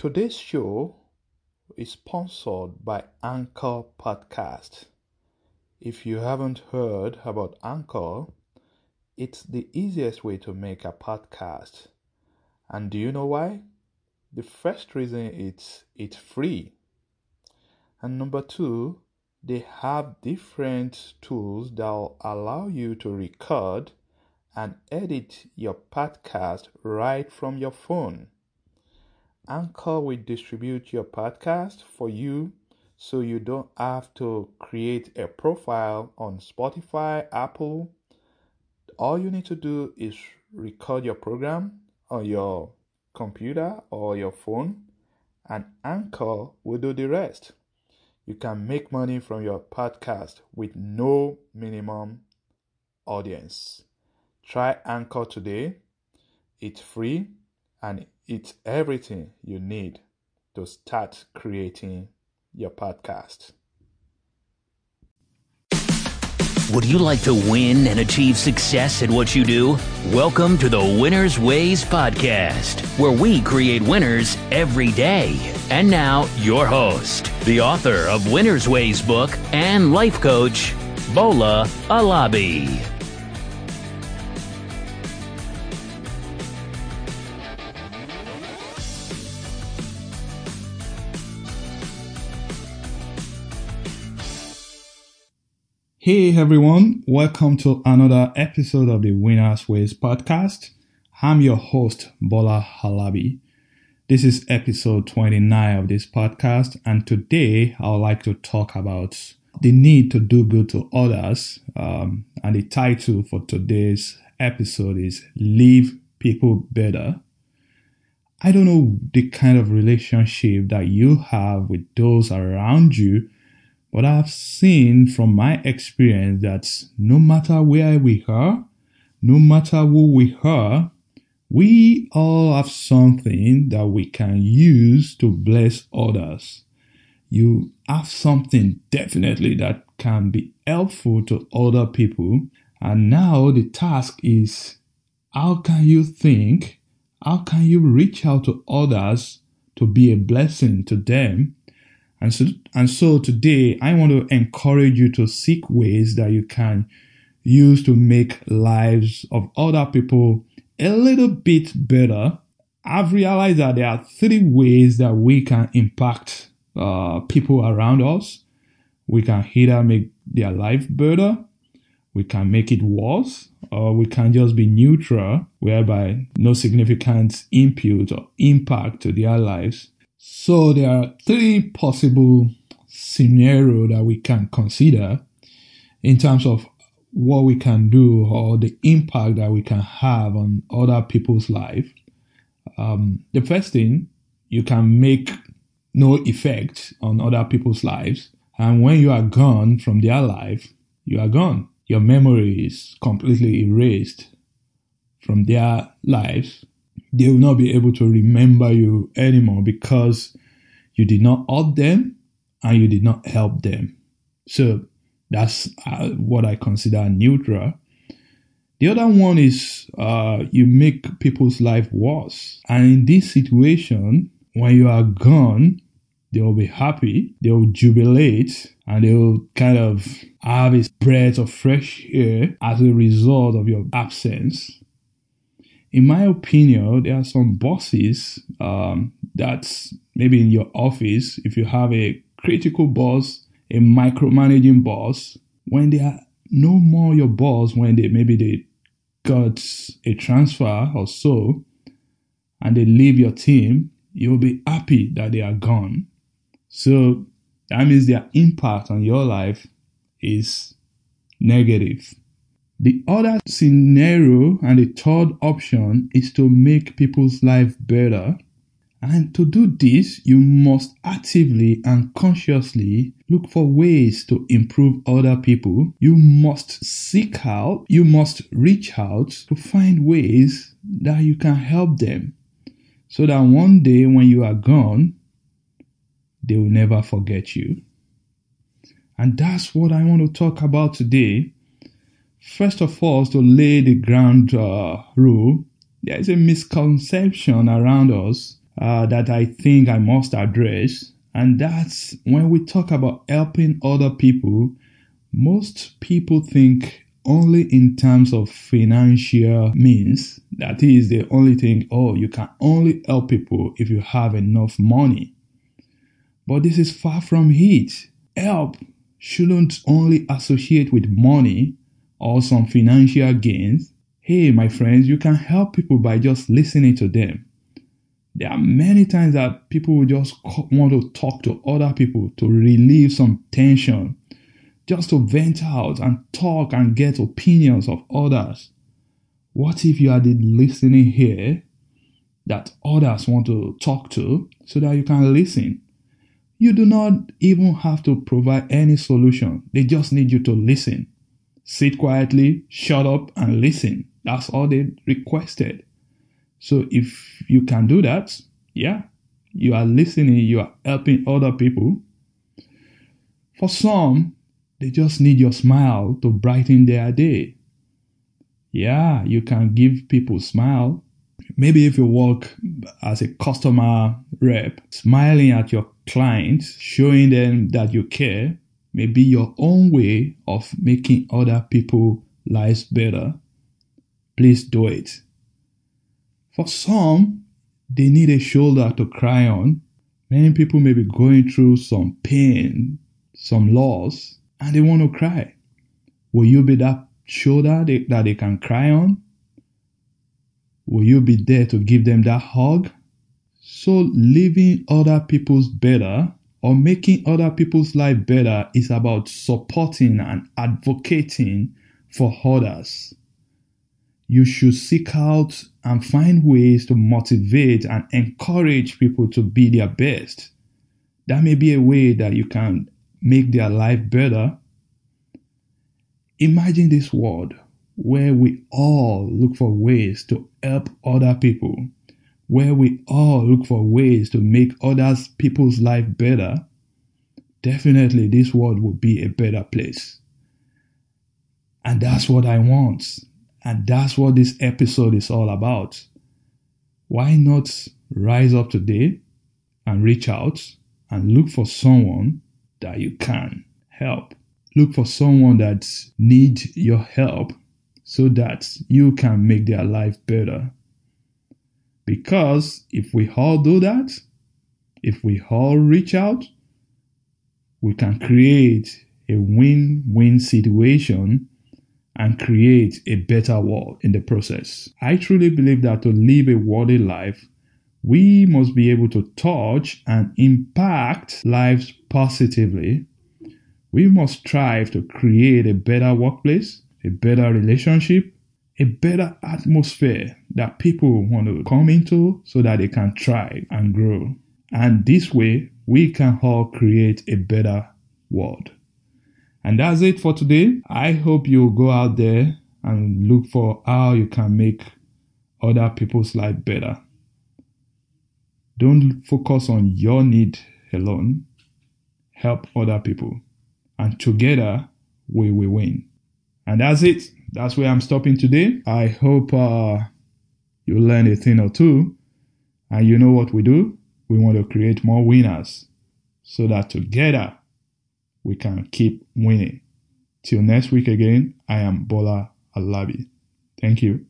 Today's show is sponsored by Anchor Podcast. If you haven't heard about Anchor, it's the easiest way to make a podcast. And do you know why? The first reason it's it's free. And number two, they have different tools that allow you to record and edit your podcast right from your phone. Anchor will distribute your podcast for you so you don't have to create a profile on Spotify, Apple. All you need to do is record your program on your computer or your phone, and Anchor will do the rest. You can make money from your podcast with no minimum audience. Try Anchor today. It's free and it's everything you need to start creating your podcast. Would you like to win and achieve success at what you do? Welcome to the Winner's Ways podcast, where we create winners every day. And now, your host, the author of Winner's Ways book and life coach, Bola Alabi. Hey everyone, welcome to another episode of the Winners Ways podcast. I'm your host, Bola Alabi. This is episode 29 of this podcast, and today I would like to talk about the need to do good to others. Um, and the title for today's episode is Leave People Better. I don't know the kind of relationship that you have with those around you but I've seen from my experience that no matter where we are, no matter who we are, we all have something that we can use to bless others. You have something definitely that can be helpful to other people. And now the task is how can you think? How can you reach out to others to be a blessing to them and so, and so today I want to encourage you to seek ways that you can use to make lives of other people a little bit better. I've realized that there are three ways that we can impact uh, people around us. We can either make their life better, we can make it worse, or we can just be neutral, whereby no significant input or impact to their lives. So there are three possible scenarios that we can consider in terms of what we can do or the impact that we can have on other people's life. Um, the first thing, you can make no effect on other people's lives. And when you are gone from their life, you are gone. Your memory is completely erased from their lives they will not be able to remember you anymore because you did not help them and you did not help them. So that's uh, what I consider neutral. The other one is uh, you make people's life worse. And in this situation, when you are gone, they will be happy, they will jubilate, and they will kind of have a breath of fresh air as a result of your absence in my opinion, there are some bosses um, that's maybe in your office, if you have a critical boss, a micromanaging boss, when they are no more your boss, when they maybe they got a transfer or so, and they leave your team, you'll be happy that they are gone. So that means their impact on your life is negative. The other scenario and the third option is to make people's life better. And to do this, you must actively and consciously look for ways to improve other people. You must seek out, you must reach out to find ways that you can help them. So that one day when you are gone, they will never forget you. And that's what I want to talk about today First of all, to lay the ground uh, rule, there is a misconception around us uh, that I think I must address. And that's when we talk about helping other people, most people think only in terms of financial means. That is, the only thing, oh, you can only help people if you have enough money. But this is far from it. Help shouldn't only associate with money or some financial gains. Hey, my friends, you can help people by just listening to them. There are many times that people will just want to talk to other people to relieve some tension, just to vent out and talk and get opinions of others. What if you are the listening here that others want to talk to so that you can listen? You do not even have to provide any solution. They just need you to listen. Sit quietly, shut up, and listen. That's all they requested. So if you can do that, yeah, you are listening, you are helping other people. For some, they just need your smile to brighten their day. Yeah, you can give people smile. Maybe if you work as a customer rep, smiling at your clients, showing them that you care, may be your own way of making other people lives better. Please do it. For some, they need a shoulder to cry on. Many people may be going through some pain, some loss, and they want to cry. Will you be that shoulder they, that they can cry on? Will you be there to give them that hug? So, living other people's better or making other people's life better is about supporting and advocating for others you should seek out and find ways to motivate and encourage people to be their best. That may be a way that you can make their life better. Imagine this world where we all look for ways to help other people, where we all look for ways to make others people's life better. Definitely, this world will be a better place. And that's what I want. And that's what this episode is all about. Why not rise up today and reach out and look for someone that you can help? Look for someone that needs your help so that you can make their life better. Because if we all do that, if we all reach out, we can create a win win situation and create a better world in the process. I truly believe that to live a worthy life, we must be able to touch and impact lives positively. We must strive to create a better workplace, a better relationship, a better atmosphere that people want to come into so that they can thrive and grow. And this way, we can all create a better world. And that's it for today. I hope you go out there and look for how you can make other people's life better. Don't focus on your need alone. Help other people. And together we will win. And that's it. That's where I'm stopping today. I hope uh, you learn a thing or two. And you know what we do? We want to create more winners so that together we can keep winning. Till next week again, I am Bola Alabi. Thank you.